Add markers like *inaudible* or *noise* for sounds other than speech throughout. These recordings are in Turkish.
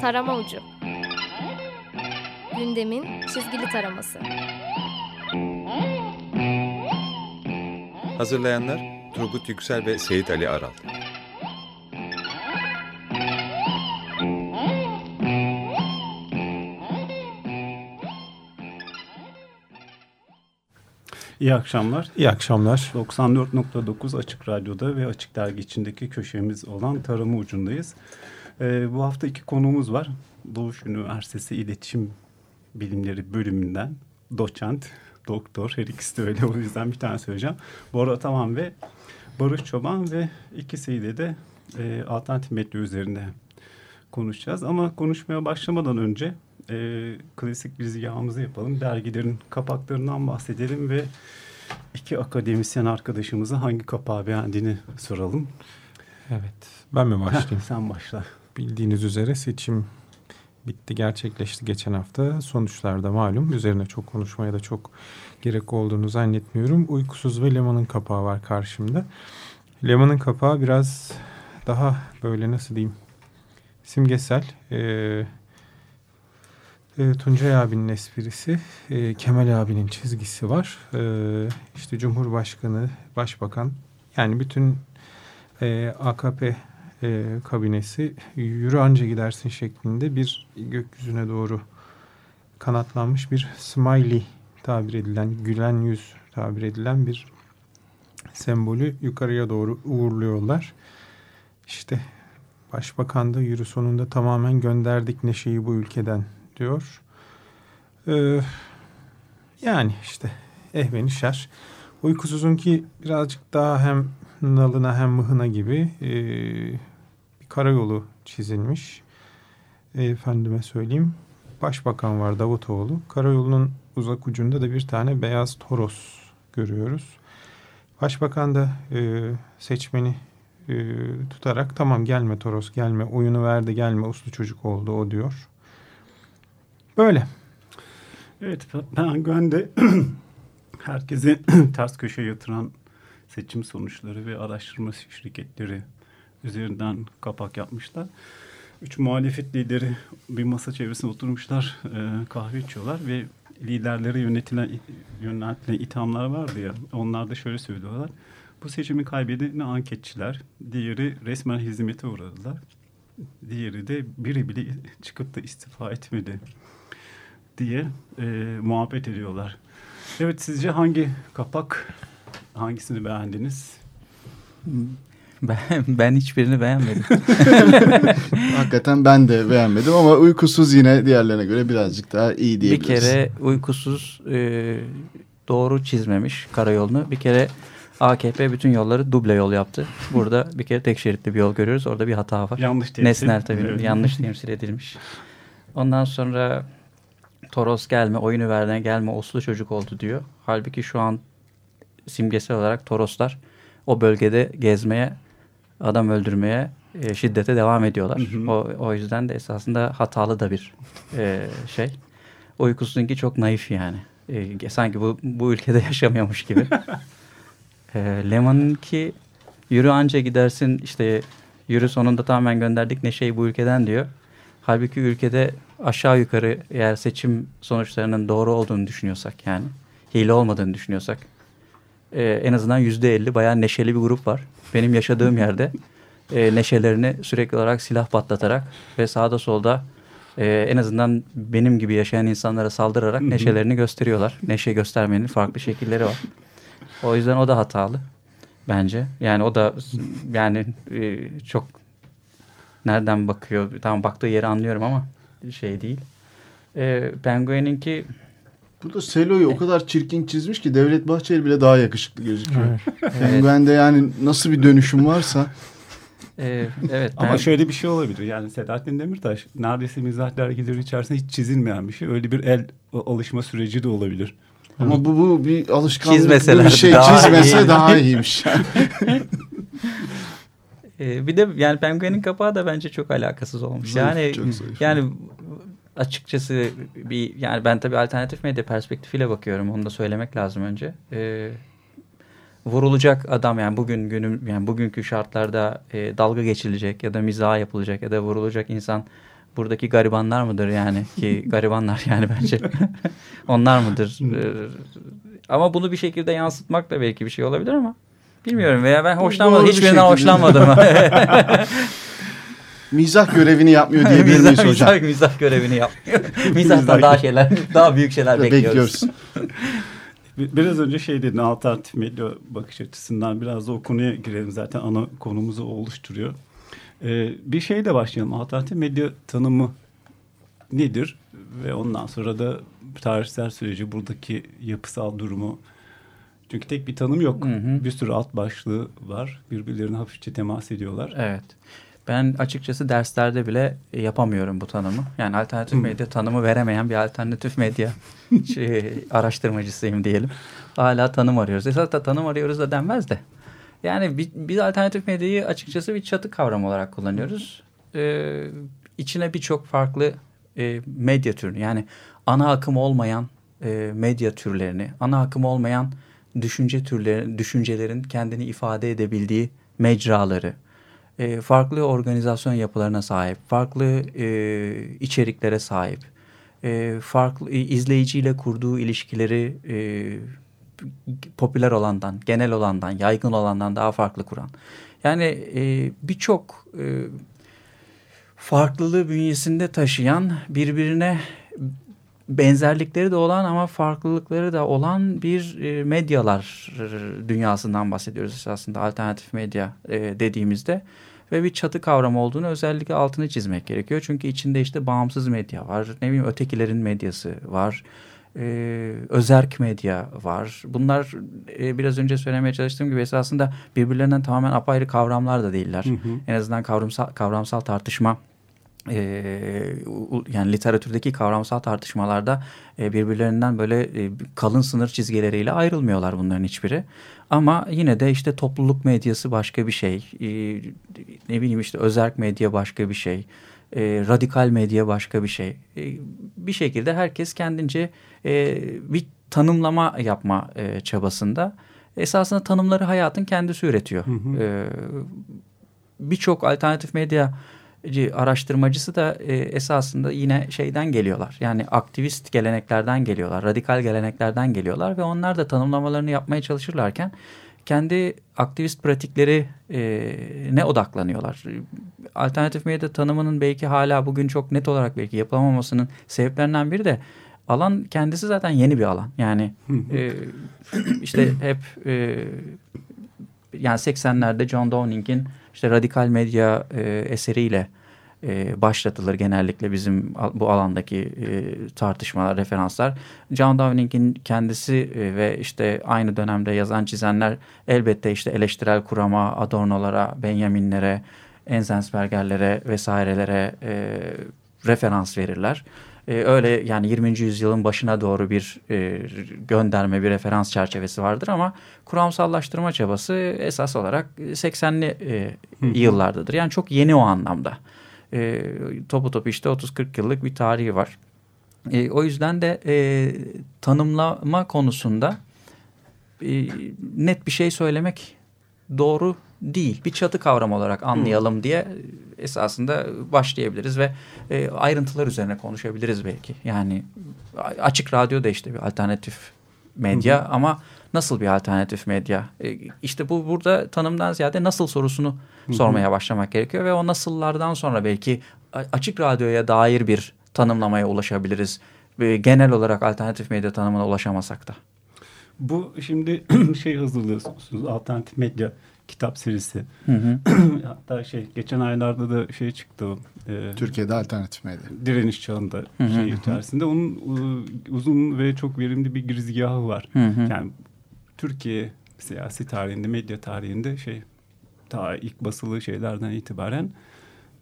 Tarama Ucu Gündemin çizgili taraması Hazırlayanlar Turgut Yüksel ve Seyit Ali Aral İyi akşamlar. İyi akşamlar. 94.9 Açık Radyo'da ve Açık Dergi içindeki köşemiz olan Tarama Ucu'ndayız. Ee, bu hafta iki konuğumuz var. Doğuş Üniversitesi İletişim Bilimleri bölümünden doçent, doktor her ikisi de öyle o yüzden bir tane söyleyeceğim. Bora Ataman ve Barış Çoban ve ikisiyle de e, alternatif medya üzerinde konuşacağız. Ama konuşmaya başlamadan önce e, klasik bir ziyamızı yapalım. Dergilerin kapaklarından bahsedelim ve iki akademisyen arkadaşımıza hangi kapağı beğendiğini soralım. Evet. Ben mi başlayayım? Heh, sen başla. Bildiğiniz üzere seçim bitti, gerçekleşti geçen hafta. Sonuçlar da malum. Üzerine çok konuşmaya da çok gerek olduğunu zannetmiyorum. Uykusuz ve Leman'ın kapağı var karşımda. Leman'ın kapağı biraz daha böyle nasıl diyeyim simgesel. Ee, e, Tuncay abinin esprisi, e, Kemal abinin çizgisi var. E, işte Cumhurbaşkanı, Başbakan yani bütün e, AKP e, kabinesi yürü anca gidersin şeklinde bir gökyüzüne doğru kanatlanmış bir smiley tabir edilen, gülen yüz tabir edilen bir sembolü yukarıya doğru uğurluyorlar. İşte Başbakan da yürü sonunda tamamen gönderdik neşeyi bu ülkeden diyor. Ee, yani işte ehveni şer. Uykusuzun ki birazcık daha hem nalına hem mıhına gibi e, karayolu çizilmiş. E, efendime söyleyeyim. Başbakan var Davutoğlu. Karayolunun uzak ucunda da bir tane beyaz toros görüyoruz. Başbakan da e, seçmeni e, tutarak tamam gelme Toros gelme oyunu verdi gelme uslu çocuk oldu o diyor. Böyle. Evet ben de *clears throat* herkese *clears throat* ters köşe yatıran seçim sonuçları ve araştırma şirketleri üzerinden kapak yapmışlar. Üç muhalefet lideri bir masa çevresine oturmuşlar, e, kahve içiyorlar ve liderlere yönetilen yöneltilen ithamlar vardı ya. Onlar da şöyle söylüyorlar. Bu seçimi kaybedeni anketçiler, diğeri resmen hizmete uğradılar. Diğeri de biri bile çıkıp da istifa etmedi diye e, muhabbet ediyorlar. Evet sizce hangi kapak hangisini beğendiniz? Ben, ben hiçbirini beğenmedim. *laughs* Hakikaten ben de beğenmedim ama uykusuz yine diğerlerine göre birazcık daha iyi diyebiliriz. Bir kere uykusuz e, doğru çizmemiş karayolunu. Bir kere AKP bütün yolları duble yol yaptı. Burada bir kere tek şeritli bir yol görüyoruz. Orada bir hata var. Yanlış temsil. Nesnel tabii evet. yanlış temsil edilmiş. Ondan sonra Toros gelme, oyunu verene gelme, oslu çocuk oldu diyor. Halbuki şu an simgesel olarak Toroslar o bölgede gezmeye, adam öldürmeye, e, şiddete devam ediyorlar. Hı hı. O, o yüzden de esasında hatalı da bir e, şey. Uykusuzunki çok naif yani. E, sanki bu, bu ülkede *laughs* yaşamıyormuş gibi. e, Leman'ınki yürü anca gidersin işte yürü sonunda tamamen gönderdik ne şey bu ülkeden diyor. Halbuki ülkede aşağı yukarı eğer seçim sonuçlarının doğru olduğunu düşünüyorsak yani hile olmadığını düşünüyorsak e, en azından yüzde elli bayağı neşeli bir grup var. Benim yaşadığım yerde e, neşelerini sürekli olarak silah patlatarak ve sağda solda e, en azından benim gibi yaşayan insanlara saldırarak neşelerini gösteriyorlar. Neşe göstermenin farklı şekilleri var. O yüzden o da hatalı bence. Yani o da yani e, çok nereden bakıyor? Tamam baktığı yeri anlıyorum ama şey değil. E, Penguin'inki Burada Selo'yu o kadar çirkin çizmiş ki Devlet Bahçeli bile daha yakışıklı gözüküyor. Evet. Penguin'de yani nasıl bir dönüşüm varsa. Ee, evet. Ama ben... şöyle bir şey olabilir. Yani Selahattin Demirtaş neredeyse mizah dergileri içerisinde hiç çizilmeyen bir şey. Öyle bir el alışma süreci de olabilir. Ama bu, bu bir alışkanlık Çizmeseler bir şey daha çizmese iyi. daha *laughs* iyiymiş. ee, bir de yani Penguin'in kapağı da bence çok alakasız olmuş. Zayıf, yani yani açıkçası bir yani ben tabii alternatif medya perspektifiyle bakıyorum. Onu da söylemek lazım önce. Ee, vurulacak adam yani bugün günüm yani bugünkü şartlarda e, dalga geçilecek ya da mizah yapılacak ya da vurulacak insan buradaki garibanlar mıdır yani *laughs* ki garibanlar yani bence *laughs* onlar mıdır? Ee, ama bunu bir şekilde yansıtmak da belki bir şey olabilir ama bilmiyorum veya ben hoşlanmadım. Hiçbirinden şekilde. hoşlanmadım. *laughs* Mizah görevini yapmıyor *laughs* diyebilir miyiz mizah, hocam? mizah, mizah görevini yapmıyor. *laughs* Mizahtan daha şeyler, daha büyük şeyler bekliyoruz. Bekliyoruz. *laughs* Bir- Biraz önce şey dedin alternatif medya bakış açısından biraz da o konuya girelim zaten ana konumuzu oluşturuyor. Ee, bir şeyle başlayalım. Alternatif medya tanımı nedir? Ve ondan sonra da tarihsel süreci buradaki yapısal durumu. Çünkü tek bir tanım yok. Hı hı. Bir sürü alt başlığı var. Birbirlerine hafifçe temas ediyorlar. Evet. Ben açıkçası derslerde bile yapamıyorum bu tanımı. Yani alternatif Hmm. medya tanımı veremeyen bir alternatif medya *laughs* şey, araştırmacısıyım diyelim. Hala tanım arıyoruz. Esas da tanım arıyoruz da denmez de. Yani bi- biz alternatif medyayı açıkçası bir çatı kavramı olarak kullanıyoruz. Ee, içine birçok farklı e, medya türünü yani ana akım olmayan e, medya türlerini, ana akım olmayan düşünce türleri, düşüncelerin kendini ifade edebildiği mecraları, e, farklı organizasyon yapılarına sahip, farklı e, içeriklere sahip, e, farklı e, izleyiciyle kurduğu ilişkileri e, popüler olandan, genel olandan, yaygın olandan daha farklı kuran. Yani e, birçok e, farklılığı bünyesinde taşıyan, birbirine benzerlikleri de olan ama farklılıkları da olan bir e, medyalar e, dünyasından bahsediyoruz esasında alternatif medya e, dediğimizde ve bir çatı kavramı olduğunu özellikle altını çizmek gerekiyor. Çünkü içinde işte bağımsız medya var, ne bileyim ötekilerin medyası var, e, özerk medya var. Bunlar e, biraz önce söylemeye çalıştığım gibi esasında birbirlerinden tamamen apayrı kavramlar da değiller. Hı hı. En azından kavramsal, kavramsal tartışma e, yani literatürdeki kavramsal tartışmalarda e, birbirlerinden böyle e, kalın sınır çizgileriyle ayrılmıyorlar bunların hiçbiri. Ama yine de işte topluluk medyası başka bir şey, e, ne bileyim işte özerk medya başka bir şey, e, radikal medya başka bir şey. E, bir şekilde herkes kendince e, bir tanımlama yapma e, çabasında. Esasında tanımları hayatın kendisi üretiyor. Hı hı. E, Birçok alternatif medya araştırmacısı da e, esasında yine şeyden geliyorlar. Yani aktivist geleneklerden geliyorlar, radikal geleneklerden geliyorlar ve onlar da tanımlamalarını yapmaya çalışırlarken kendi aktivist pratikleri e, ne odaklanıyorlar. Alternatif medya tanımının belki hala bugün çok net olarak belki yapılamamasının sebeplerinden biri de alan kendisi zaten yeni bir alan. Yani e, işte hep e, yani 80'lerde John Downing'in işte radikal medya e, eseriyle e, başlatılır genellikle bizim bu alandaki e, tartışmalar, referanslar. John Downing'in kendisi e, ve işte aynı dönemde yazan çizenler elbette işte eleştirel kurama, Adorno'lara, Benjamin'lere, Enzensberger'lere vesairelere e, referans verirler. E, öyle yani 20. yüzyılın başına doğru bir e, gönderme, bir referans çerçevesi vardır ama kuramsallaştırma çabası esas olarak 80'li e, yıllardadır. Yani çok yeni o anlamda. E, topu topu işte 30-40 yıllık bir tarihi var. E, o yüzden de e, tanımlama konusunda e, net bir şey söylemek doğru değil. Bir çatı kavram olarak anlayalım diye esasında başlayabiliriz ve e, ayrıntılar üzerine konuşabiliriz belki. Yani açık radyo da işte bir alternatif medya ama nasıl bir alternatif medya? E, işte bu burada tanımdan ziyade nasıl sorusunu sormaya başlamak gerekiyor ve o nasıllardan sonra belki açık radyoya dair bir tanımlamaya ulaşabiliriz. E, genel olarak alternatif medya tanımına ulaşamasak da. Bu şimdi *clears throat* şey hazırlıyorsunuz alternatif medya kitap serisi. Hı hı. *clears throat* Hatta şey geçen aylarda da şey çıktı. o, E, Türkiye'de alternatif medya. direniş çağında Hı hı, şey hı. içerisinde. Onun e, uzun ve çok verimli bir girizgahı var. Hı hı. Yani Türkiye siyasi tarihinde, medya tarihinde şey ta ilk basılı şeylerden itibaren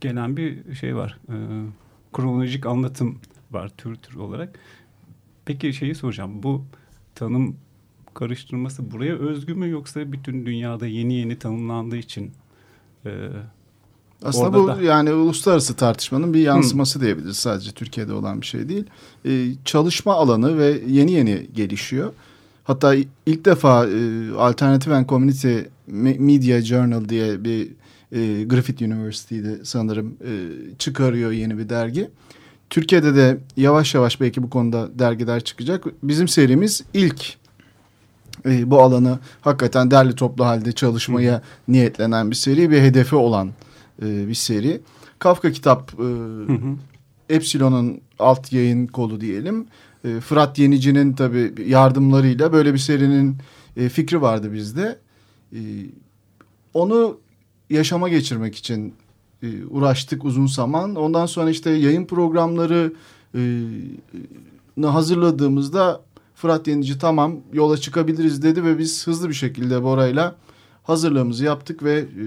gelen bir şey var. E, kronolojik anlatım var tür tür olarak. Peki şeyi soracağım. Bu tanım karıştırması buraya özgü mü yoksa bütün dünyada yeni yeni tanımlandığı için e, Aslında Orada bu da- yani uluslararası tartışmanın bir yansıması diyebiliriz. Sadece Türkiye'de olan bir şey değil. Ee, çalışma alanı ve yeni yeni gelişiyor. Hatta ilk defa e, Alternative and Community Me- Media Journal diye bir E, Griffith University'de sanırım e, çıkarıyor yeni bir dergi. Türkiye'de de yavaş yavaş belki bu konuda dergiler çıkacak. Bizim serimiz ilk e, bu alanı hakikaten derli toplu halde çalışmaya niyetlenen bir seri. Bir hedefi olan e, bir seri. Kafka kitap e, Epsilon'un alt yayın kolu diyelim. E, Fırat Yenici'nin tabii yardımlarıyla böyle bir serinin e, fikri vardı bizde. E, onu yaşama geçirmek için e, uğraştık uzun zaman. Ondan sonra işte yayın programları e, hazırladığımızda Fırat Yenici tamam yola çıkabiliriz dedi ve biz hızlı bir şekilde Bora'yla hazırlığımızı yaptık ve e,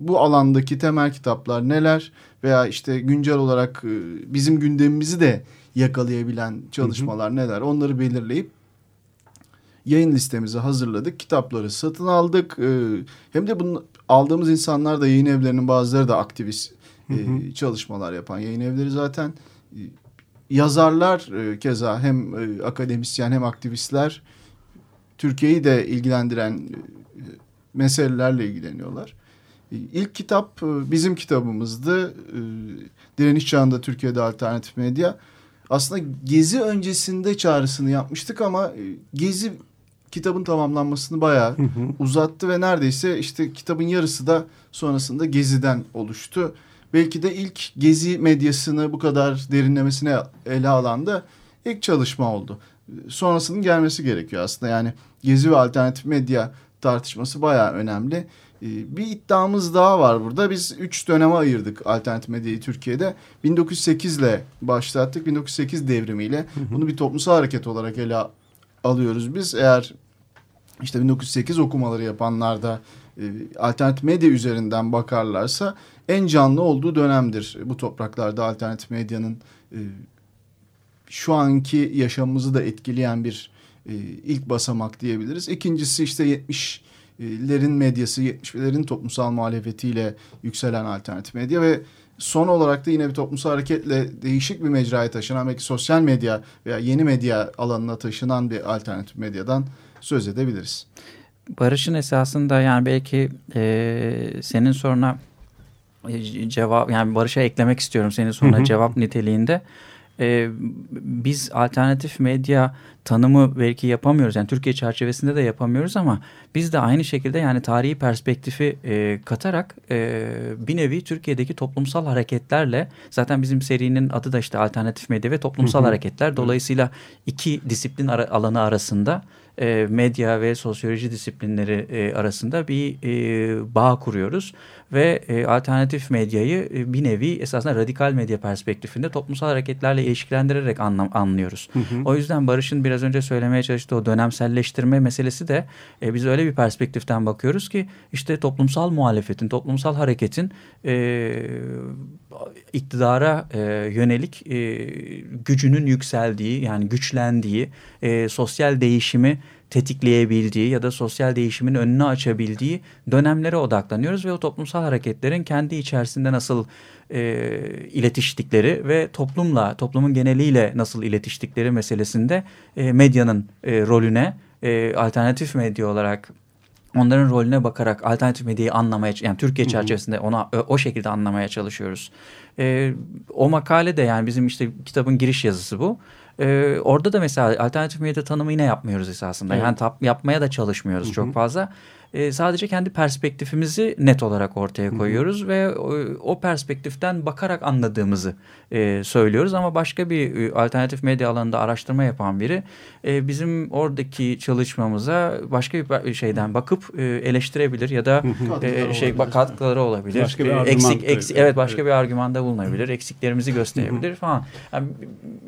bu alandaki temel kitaplar neler veya işte güncel olarak e, bizim gündemimizi de yakalayabilen çalışmalar hı hı. neler onları belirleyip yayın listemizi hazırladık. Kitapları satın aldık. E, hem de bunu aldığımız insanlar da yayın evlerinin bazıları da aktivist hı hı. E, çalışmalar yapan yayın evleri zaten e, yazarlar e, keza hem e, akademisyen hem aktivistler Türkiye'yi de ilgilendiren e, meselelerle ilgileniyorlar. E, ilk kitap e, bizim kitabımızdı. E, Direniş Çağında Türkiye'de Alternatif Medya. Aslında Gezi öncesinde çağrısını yapmıştık ama e, Gezi kitabın tamamlanmasını bayağı hı hı. uzattı ve neredeyse işte kitabın yarısı da sonrasında Gezi'den oluştu. Belki de ilk Gezi medyasını bu kadar derinlemesine ele alan da ilk çalışma oldu. Sonrasının gelmesi gerekiyor aslında yani Gezi ve alternatif medya tartışması bayağı önemli. Ee, bir iddiamız daha var burada. Biz üç döneme ayırdık alternatif medyayı Türkiye'de. 1908 ile başlattık. 1908 devrimiyle. Bunu bir toplumsal hareket olarak ele alıyoruz biz. Eğer işte 1908 okumaları yapanlar da e, alternatif medya üzerinden bakarlarsa en canlı olduğu dönemdir bu topraklarda alternatif medyanın e, şu anki yaşamımızı da etkileyen bir e, ilk basamak diyebiliriz. İkincisi işte 70'lerin medyası, 70'lerin toplumsal muhalefetiyle yükselen alternatif medya ve son olarak da yine bir toplumsal hareketle değişik bir mecraya taşınan belki sosyal medya veya yeni medya alanına taşınan bir alternatif medyadan söz edebiliriz. Barış'ın esasında yani belki e, senin soruna e, cevap yani Barış'a eklemek istiyorum senin soruna hı hı. cevap niteliğinde. E, biz alternatif medya tanımı belki yapamıyoruz. Yani Türkiye çerçevesinde de yapamıyoruz ama biz de aynı şekilde yani tarihi perspektifi e, katarak e, bir nevi Türkiye'deki toplumsal hareketlerle zaten bizim serinin adı da işte alternatif medya ve toplumsal hareketler. Dolayısıyla iki disiplin ara, alanı arasında e, medya ve sosyoloji disiplinleri e, arasında bir e, bağ kuruyoruz ve e, alternatif medyayı e, bir nevi esasında radikal medya perspektifinde toplumsal hareketlerle ilişkilendirerek anlam anlıyoruz. Hı hı. O yüzden Barış'ın biraz önce söylemeye çalıştığı o dönemselleştirme meselesi de e, biz öyle bir perspektiften bakıyoruz ki işte toplumsal muhalefetin, toplumsal hareketin e, iktidara e, yönelik e, gücünün yükseldiği yani güçlendiği, e, sosyal değişimi tetikleyebildiği ya da sosyal değişimin önünü açabildiği dönemlere odaklanıyoruz ve o toplumsal hareketlerin kendi içerisinde nasıl e, iletiştikleri ve toplumla, toplumun geneliyle nasıl iletiştikleri meselesinde e, medyanın e, rolüne e, alternatif medya olarak onların rolüne bakarak alternatif medyayı anlamaya yani Türkiye çerçevesinde ona o şekilde anlamaya çalışıyoruz. E, o makale de yani bizim işte kitabın giriş yazısı bu. Ee, orada da mesela alternatif medya tanımı yine yapmıyoruz esasında. Evet. Yani tap, yapmaya da çalışmıyoruz Hı -hı. çok fazla e, sadece kendi perspektifimizi net olarak ortaya koyuyoruz Hı -hı. ve o, o perspektiften bakarak anladığımızı e, söylüyoruz. Ama başka bir e, alternatif medya alanında araştırma yapan biri e, bizim oradaki çalışmamıza başka bir şeyden bakıp e, eleştirebilir ya da e, şey olabilir. katkıları olabilir. Başka bir e, eksik, eksik evet başka evet. bir argümanda bulunabilir. Eksiklerimizi gösterebilir falan. Yani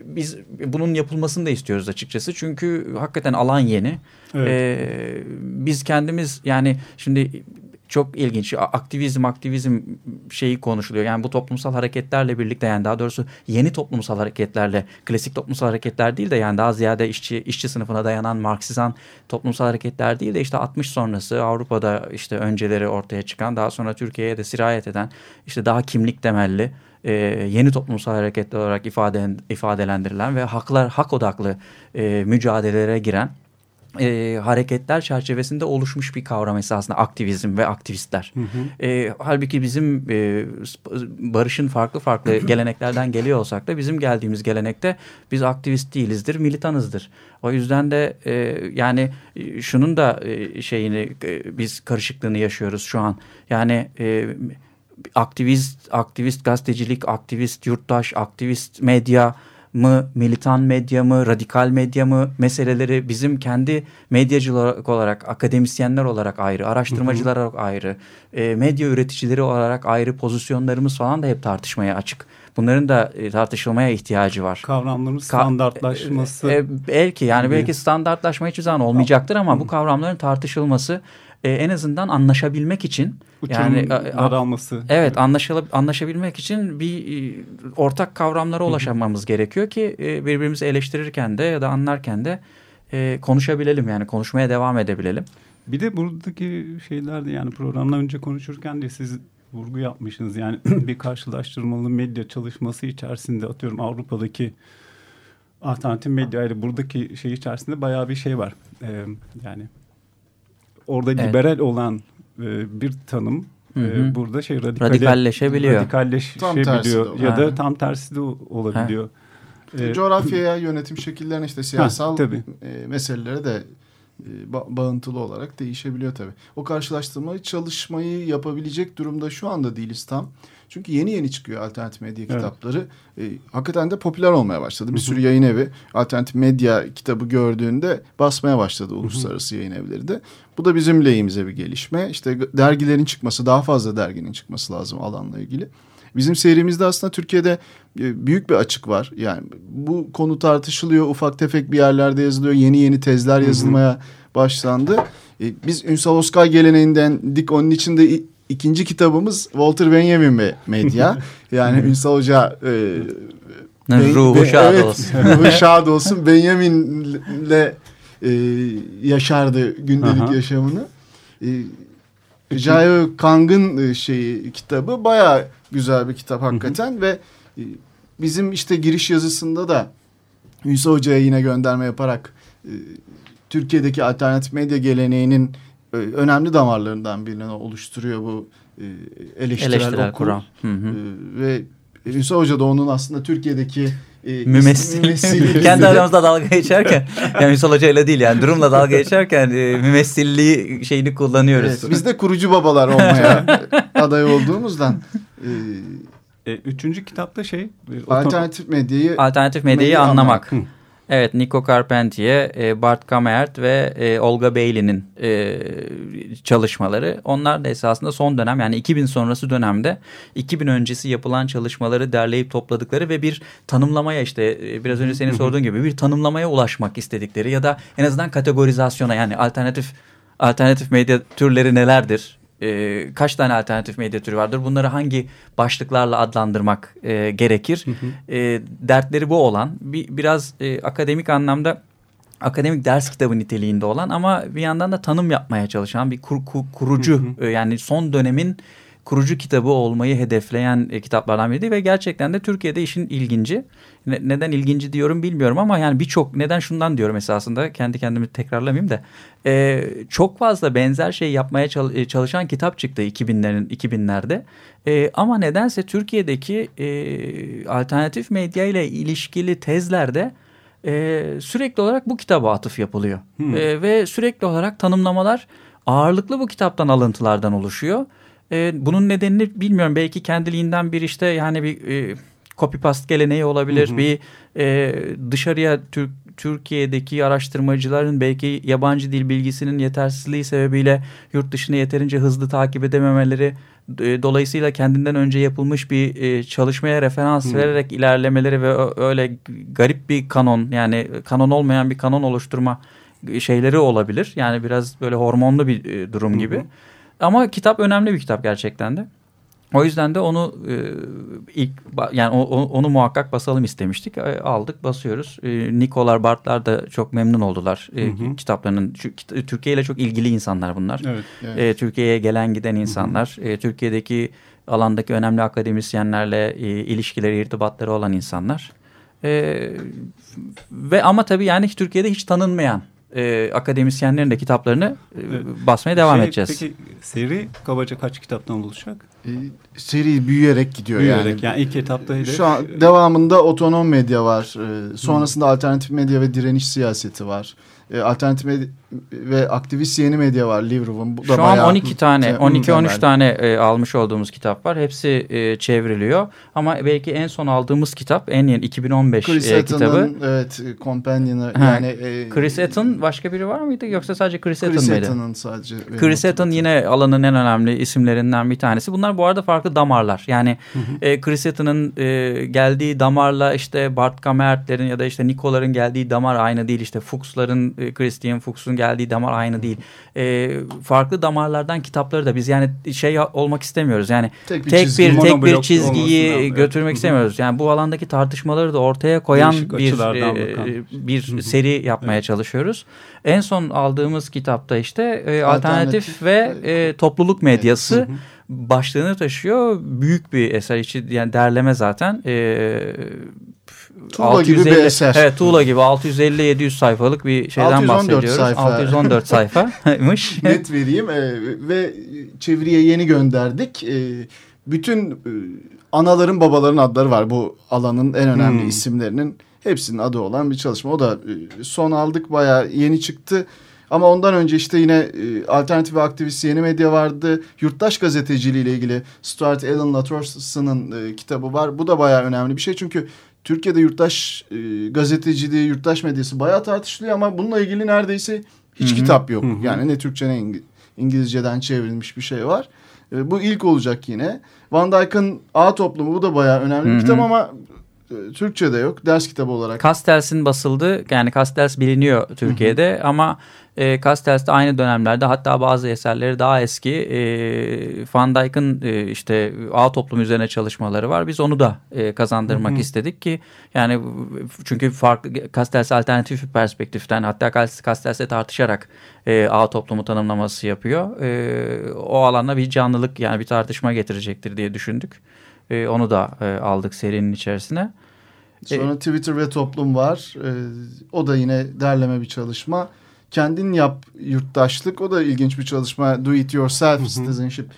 biz bunun yapılmasını da istiyoruz açıkçası. Çünkü hakikaten alan yeni. Evet. E, biz kendimiz yani şimdi çok ilginç. Aktivizm, aktivizm şeyi konuşuluyor. Yani bu toplumsal hareketlerle birlikte yani daha doğrusu yeni toplumsal hareketlerle, klasik toplumsal hareketler değil de yani daha ziyade işçi işçi sınıfına dayanan Marksizan toplumsal hareketler değil de işte 60 sonrası Avrupa'da işte önceleri ortaya çıkan, daha sonra Türkiye'ye de sirayet eden işte daha kimlik temelli e, yeni toplumsal hareketler olarak ifade ifadelendirilen ve haklar hak odaklı e, mücadelelere giren e, hareketler çerçevesinde oluşmuş bir kavram esasında aktivizm ve aktivistler. Hı hı. E, halbuki bizim e, barışın farklı farklı *clears throat* geleneklerden geliyor olsak da bizim geldiğimiz gelenekte biz aktivist değilizdir, militanızdır. O yüzden de e, yani e, şunun da e, şeyini e, biz karışıklığını yaşıyoruz şu an. Yani e, aktivist, aktivist gazetecilik, aktivist yurttaş, aktivist medya mı, militan medya mı, radikal medya mı meseleleri bizim kendi medyacılar olarak, akademisyenler olarak ayrı, araştırmacılar olarak ayrı, e, medya üreticileri olarak ayrı pozisyonlarımız falan da hep tartışmaya açık. Bunların da e, tartışılmaya ihtiyacı var. Kavramların Ka- standartlaşması. E, e, belki yani gibi. belki standartlaşma hiçbir zaman olmayacaktır ama bu kavramların tartışılması e, en azından anlaşabilmek için yani uçurumun e, daralması. Evet anlaşılıp anlaşabilmek için bir e, ortak kavramlara ulaşamamız gerekiyor ki e, birbirimizi eleştirirken de ya da anlarken de e, konuşabilelim yani konuşmaya devam edebilelim. Bir de buradaki şeyler de yani programdan önce konuşurken de siz vurgu yapmışsınız. Yani *clears throat* bir karşılaştırmalı medya çalışması içerisinde atıyorum Avrupa'daki alternatif medya ile buradaki şey içerisinde bayağı bir şey var. Ee, yani orada Evet. liberal olan e, bir tanım Hı e, burada şey radikale, Radikalleşebiliyor. radikalleşebiliyor ya da Ha. tam tersi de olabiliyor. Ee, Coğrafyaya, yönetim şekillerine işte siyasal tabii. e, meselelere de e, ba- bağıntılı olarak değişebiliyor tabii. O karşılaştırma çalışmayı yapabilecek durumda şu anda değiliz tam. Çünkü yeni yeni çıkıyor alternatif medya Evet. kitapları. E, hakikaten de popüler olmaya başladı. Bir sürü yayın evi alternatif medya kitabı gördüğünde basmaya başladı uluslararası yayın evleri de. Bu da bizim lehimize bir gelişme. İşte dergilerin çıkması, daha fazla derginin çıkması lazım alanla ilgili. Bizim serimizde aslında Türkiye'de e, büyük bir açık var. Yani bu konu tartışılıyor, ufak tefek bir yerlerde yazılıyor, yeni yeni tezler yazılmaya başlandı. E, Biz Ünsal Oskay geleneğinden dik onun için de i- ikinci kitabımız Walter Benjamin ve Medya. *laughs* Yani Ünsal Hoca e, Ben- Ruhu Ben- şad evet, olsun. ruhu *laughs* şad olsun. Benjamin'le e, yaşardı gündelik Aha. yaşamını. E, Jayo Kang'ın e, şeyi kitabı baya güzel bir kitap hakikaten ve e, bizim işte giriş yazısında da Ünsal Hoca'ya yine gönderme yaparak e, Türkiye'deki alternatif medya geleneğinin önemli damarlarından birini oluşturuyor bu e, eleştirel, Eleştirel okul. kuram. Hı hı. Ee, ve Ünsal Hoca da onun aslında Türkiye'deki e, Mümessil. mümessili. *laughs* Kendi aramızda dalga geçerken yani Ünsal Hoca ile değil yani durumla dalga geçerken e, mümessilliği şeyini kullanıyoruz. Evet, biz de kurucu babalar olmaya *laughs* aday olduğumuzdan e, e, üçüncü kitapta şey e, alternatif medyayı Alternatif medyayı Medyayı anlamak. anlamak. Evet, Nico Carpentier, e, Bart Kamert ve e, Olga Bailey'nin e, çalışmaları. Onlar da esasında son dönem yani 2000 sonrası dönemde 2000 öncesi yapılan çalışmaları derleyip topladıkları ve bir tanımlamaya işte biraz önce senin sorduğun gibi bir tanımlamaya ulaşmak istedikleri ya da en azından kategorizasyona yani alternatif alternatif medya türleri nelerdir? E, kaç tane alternatif medya türü vardır? Bunları hangi başlıklarla adlandırmak e, gerekir? E, dertleri bu olan bir, biraz e, akademik anlamda akademik ders kitabı niteliğinde olan ama bir yandan da tanım yapmaya çalışan bir kur- ku- kurucu e, yani son dönemin kurucu kitabı olmayı hedefleyen e, kitaplardan biriydi ve gerçekten de Türkiye'de işin ilginci. Ne- neden ilginci diyorum bilmiyorum ama yani birçok neden şundan diyorum esasında kendi kendimi tekrarlamayayım da e, çok fazla benzer şey yapmaya çal- e, çalışan kitap çıktı 2000'lerin 2000'lerde. E, ama nedense Türkiye'deki e, alternatif medya ile ilişkili tezlerde e, sürekli olarak bu kitaba atıf yapılıyor. E, ve sürekli olarak tanımlamalar ağırlıklı bu kitaptan alıntılardan oluşuyor. E, bunun nedenini bilmiyorum. Belki kendiliğinden bir işte yani bir e, copy paste geleneği olabilir. Bir e, dışarıya Türk Türkiye'deki araştırmacıların belki yabancı dil bilgisinin yetersizliği sebebiyle yurt dışını yeterince hızlı takip edememeleri e, dolayısıyla kendinden önce yapılmış bir e, çalışmaya referans vererek ilerlemeleri ve öyle garip bir kanon yani kanon olmayan bir kanon oluşturma şeyleri olabilir. Yani biraz böyle hormonlu bir e, durum gibi. Ama kitap önemli bir kitap gerçekten de. O yüzden de onu e, ilk yani o- onu muhakkak basalım istemiştik. E, aldık, basıyoruz. E, Nikolar, Bartlar da çok memnun oldular e, kitaplarının. Şu- Türkiye ile çok ilgili insanlar bunlar. Evet. Evet. E, Türkiye'ye gelen giden insanlar, e, Türkiye'deki alandaki önemli akademisyenlerle e, ilişkileri, irtibatları olan insanlar. E, ve ama tabii yani Türkiye'de hiç tanınmayan e, akademisyenlerin de kitaplarını e, Evet. basmaya devam Şey, edeceğiz. Peki seri kabaca kaç kitaptan oluşacak? E, seri büyüyerek gidiyor Büyüyerek yani. yani ilk etapta hedef- Şu an devamında otonom medya var. Ee, sonrasında alternatif medya ve direniş siyaseti var. Ee, alternatif medya ve aktivist yeni medya var. Livrov'un. Bu da Şu an bayağı 12 tane, şey, 12-13 mükemmel. tane e, almış olduğumuz kitap var. Hepsi e, çevriliyor. Ama belki en son aldığımız kitap en yeni 2015 Chris e, kitabı. Evet Companion'ı Ha, yani e, Chris Etton başka biri var mıydı yoksa sadece Chris, Chris Etton mıydı? Etton'un sadece. Chris hatırladığım. yine alanın en önemli isimlerinden bir tanesi. Bunlar bu arada farklı damarlar. Yani e, Chris Etton'ın e, geldiği damarla işte Bart Kamert'lerin ya da işte Nico'ların geldiği damar aynı değil. İşte Fuchs'ların, e, Christian Fuchs'un geldiği damar aynı değil. E, farklı damarlardan kitapları da biz yani şey olmak istemiyoruz. Yani tek bir, tek çizgi. bir tek bir çizgiyi evet. götürmek Hı hı. istemiyoruz. Yani bu alandaki tartışmaları da ortaya koyan Değişik bir e, bir Hı hı. seri yapmaya Evet. çalışıyoruz. En son aldığımız kitapta işte e, alternatif, Alternatif ve e, topluluk medyası Hı hı. başlığını taşıyor. Büyük bir eser içi yani derleme zaten. E, Tuğla gibi bir eser. Evet Tuğla gibi 650-700 sayfalık bir şeyden 614 bahsediyoruz. sayfa. 614 sayfaymış. *laughs* net vereyim e, ve çeviriye yeni gönderdik. E, bütün e, anaların babaların adları var bu alanın en önemli Hmm. isimlerinin hepsinin adı olan bir çalışma. O da e, son aldık bayağı yeni çıktı. Ama ondan önce işte yine e, alternatif aktivist yeni medya vardı. Yurttaş gazeteciliği ile ilgili Stuart Allen Latrorson'ın e, kitabı var. Bu da bayağı önemli bir şey çünkü Türkiye'de yurttaş e, gazeteciliği, yurttaş medyası bayağı tartışılıyor ama bununla ilgili neredeyse hiç Hı hı. kitap yok. Hı hı. Yani ne Türkçe ne İngi- İngilizceden çevrilmiş bir şey var. E, bu ilk olacak yine. Van Dijk'ın A toplumu bu da bayağı önemli Hı bir kitap ama e, Türkçe'de yok. Ders kitabı olarak. Castells'in basıldı. Yani Castells biliniyor Türkiye'de ama e, Castells'te aynı dönemlerde hatta bazı eserleri daha eski e, Van Dijk'ın e, işte ağ toplumu üzerine çalışmaları var. Biz onu da e, kazandırmak Hı hı. istedik ki yani çünkü farklı Castells alternatif bir perspektiften hatta Castells'e tartışarak e, ağ toplumu tanımlaması yapıyor. E, o alana bir canlılık yani bir tartışma getirecektir diye düşündük. E, onu da e, aldık serinin içerisine. Sonra Twitter ve toplum var. E, o da yine derleme bir çalışma. Kendin yap yurttaşlık. O da ilginç bir çalışma. Do it yourself citizenship.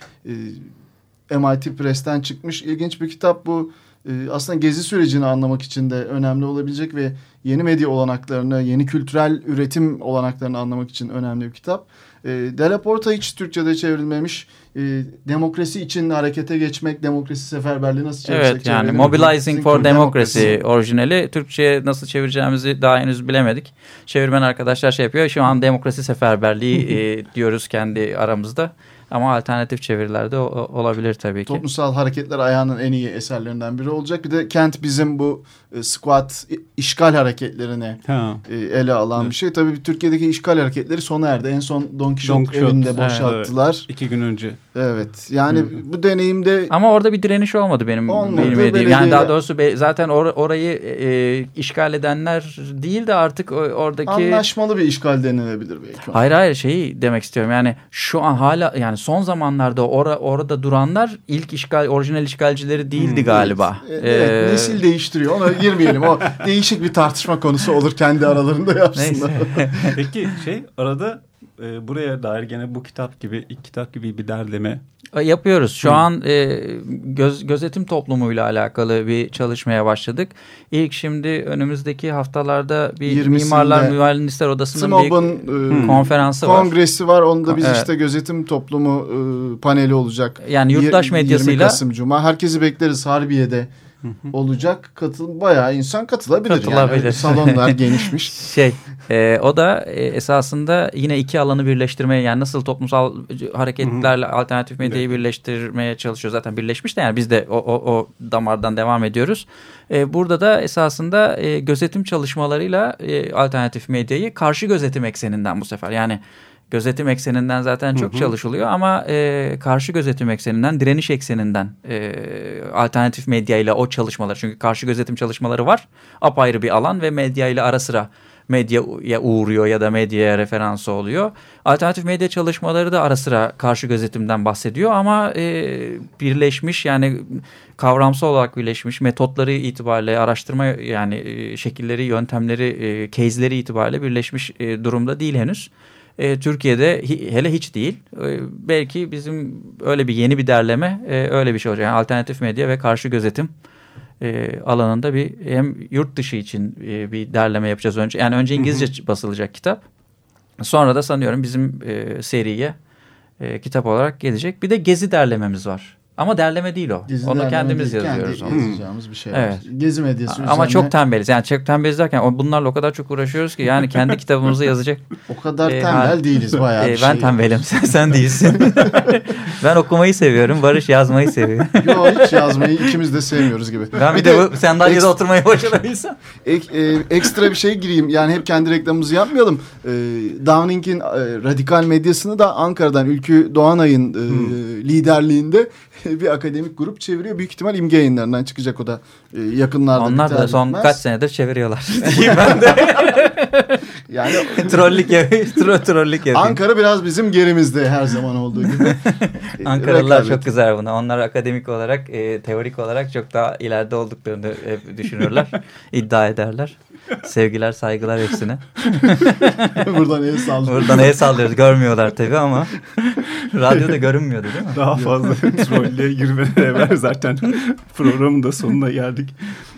E, MIT Press'ten çıkmış. İlginç bir kitap bu. E, aslında gezi sürecini anlamak için de önemli olabilecek ve yeni medya olanaklarını, yeni kültürel üretim olanaklarını anlamak için önemli bir kitap. E, Delaporta hiç Türkçe'de çevrilmemiş. E, demokrasi için harekete geçmek, demokrasi seferberliği nasıl çevirsek Evet yani. Mobilizing for Democracy. Democracy orijinali. Türkçe'ye nasıl çevireceğimizi daha henüz bilemedik. Çevirmen arkadaşlar şey yapıyor. Şu an demokrasi seferberliği *laughs* e, diyoruz kendi aramızda. Ama alternatif çevirilerde o- o- olabilir tabii ki. Toplumsal hareketler ayağının en iyi eserlerinden biri olacak. Bir de Kent bizim bu e, squat i- işgal hareketlerini Ha. e, ele alan Evet. bir şey. Tabii Türkiye'deki işgal hareketleri sona erdi. En son Don Quixote, Don Quixote, evinde evet, boşalttılar. İki gün önce. Evet. Yani Hı. bu deneyimde Ama orada bir direniş olmadı benim Olmadı, benim belediye- Yani daha doğrusu be- zaten or- orayı e, işgal edenler değil de artık oradaki... anlaşmalı bir işgal denilebilir belki. Hayır hayır şeyi demek istiyorum yani şu an hala yani son zamanlarda ora, orada duranlar ilk işgal orijinal işgalcileri değildi Hmm, galiba. Evet, evet, Ee, nesil değiştiriyor. Ona girmeyelim. O *laughs* değişik bir tartışma konusu olur. Kendi aralarında yapsınlar. *laughs* Peki şey arada e, buraya dair gene bu kitap gibi ilk kitap gibi bir derleme. Yapıyoruz. Şu Hı. an e, göz, gözetim toplumuyla alakalı bir çalışmaya başladık. İlk şimdi önümüzdeki haftalarda bir 20'sinde Mimarlar Mühendisler Odası'nın bir e, konferansı var. kongresi var. Onda biz Evet. işte gözetim toplumu e, paneli olacak. Yani yurttaş Yir- 20 medyasıyla Kasım Cuma. Herkesi bekleriz Harbiye'de olacak. Katıl bayağı insan katılabilir. Katılabilir. Yani. Salonlar *laughs* genişmiş. şey e, o da e, esasında yine iki alanı birleştirmeye yani nasıl toplumsal hareketlerle alternatif medyayı birleştirmeye çalışıyor zaten birleşmiş de yani biz de o, o, o damardan devam ediyoruz. E, burada da esasında e, gözetim çalışmalarıyla e, alternatif medyayı karşı gözetim ekseninden bu sefer yani gözetim ekseninden zaten çok Hı hı. çalışılıyor ama e, karşı gözetim ekseninden direniş ekseninden e, alternatif medyayla o çalışmalar çünkü karşı gözetim çalışmaları var apayrı bir alan ve medyayla ara sıra medyaya uğruyor ya da medyaya referansı oluyor. Alternatif medya çalışmaları da ara sıra karşı gözetimden bahsediyor ama e, birleşmiş yani kavramsal olarak birleşmiş metotları itibariyle araştırma yani e, şekilleri, yöntemleri, e, case'leri itibariyle birleşmiş e, durumda değil henüz. E, Türkiye'de hele hiç değil. E, belki bizim öyle bir yeni bir derleme e, öyle bir şey olacak. Yani alternatif medya ve karşı gözetim e, alanında bir hem yurt dışı için e, bir derleme yapacağız önce. Yani önce İngilizce hı hı. basılacak kitap. Sonra da sanıyorum bizim e, seriye e, kitap olarak gelecek. Bir de gezi derlememiz var. Ama derleme değil o. Gezi onu kendimiz değil, yazıyoruz. Kendi yazacağımız bir şey evet. var. Gezi medyası Ama üzerine... çok tembeliz. Yani çok tembeliz derken bunlarla o kadar çok uğraşıyoruz ki yani kendi *laughs* kitabımızı yazacak. O kadar e, tembel değiliz bayağı e, bir şey. Ben tembelim. Sen, *laughs* sen değilsin. *laughs* ben okumayı seviyorum. Barış yazmayı seviyor. Yok hiç yazmayı ikimiz de sevmiyoruz gibi. Ben bir, bir de, de sandalyede ek, oturmayı başarabilsem. Ek, e, ekstra bir şey gireyim. Yani hep kendi reklamımızı yapmayalım. E, Downing'in e, radikal medyasını da Ankara'dan Ülkü Doğanay'ın e, hmm. liderliğinde *laughs* bir akademik grup çeviriyor. Büyük ihtimal imge yayınlarından çıkacak o da e, yakınlarda. Onlar da son bitmez. kaç senedir çeviriyorlar. ben *laughs* de. *laughs* yani trollük tro trollük evi. Ankara biraz bizim gerimizde her zaman olduğu gibi. Ankaralılar çok güzel buna. Onlar akademik olarak, e, teorik olarak çok daha ileride olduklarını hep düşünürler, iddia ederler. Sevgiler, saygılar hepsine. *laughs* Buradan el sallıyoruz. Buradan el sallıyoruz. Görmüyorlar tabii ama radyoda görünmüyordu değil mi? Daha fazla *laughs* trolleye girmeden evvel zaten programın da sonuna geldik.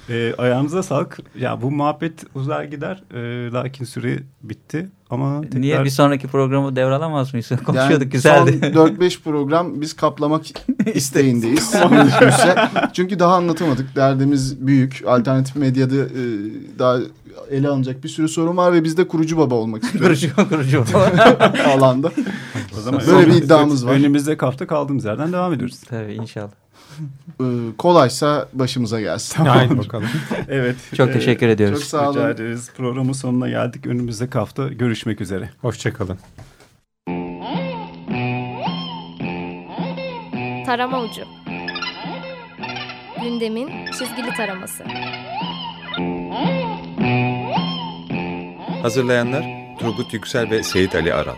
E, ayağınıza sağlık. Ya bu muhabbet uzar gider. E, lakin süre bitti. Ama tekrar... Niye bir sonraki programı devralamaz mıyız? *laughs* Konuşuyorduk yani güzeldi. *laughs* Son 4-5 program biz kaplamak *laughs* isteğindeyiz. Çünkü daha anlatamadık. Derdimiz büyük. Alternatif medyada e, daha ele alınacak bir sürü sorun var ve biz de kurucu baba olmak *laughs* istiyoruz. kurucu, kurucu baba. *laughs* alanda. O zaman Böyle bir iddiamız var. Önümüzde hafta kaldığımız yerden devam ediyoruz. Tabii inşallah. Ee, kolaysa başımıza gelsin. Tamam. Haydi bakalım. *laughs* evet. Çok teşekkür ediyoruz. Çok sağ olun. Rica ederiz. Programın sonuna geldik. Önümüzdeki hafta görüşmek üzere. Hoşçakalın. Tarama Ucu Gündemin çizgili taraması Hazırlayanlar Turgut Yüksel ve Seyit Ali Aral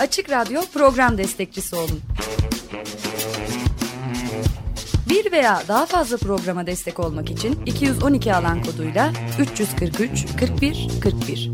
Açık Radyo program destekçisi olun. Bir veya daha fazla programa destek olmak için 212 alan koduyla 343 41 41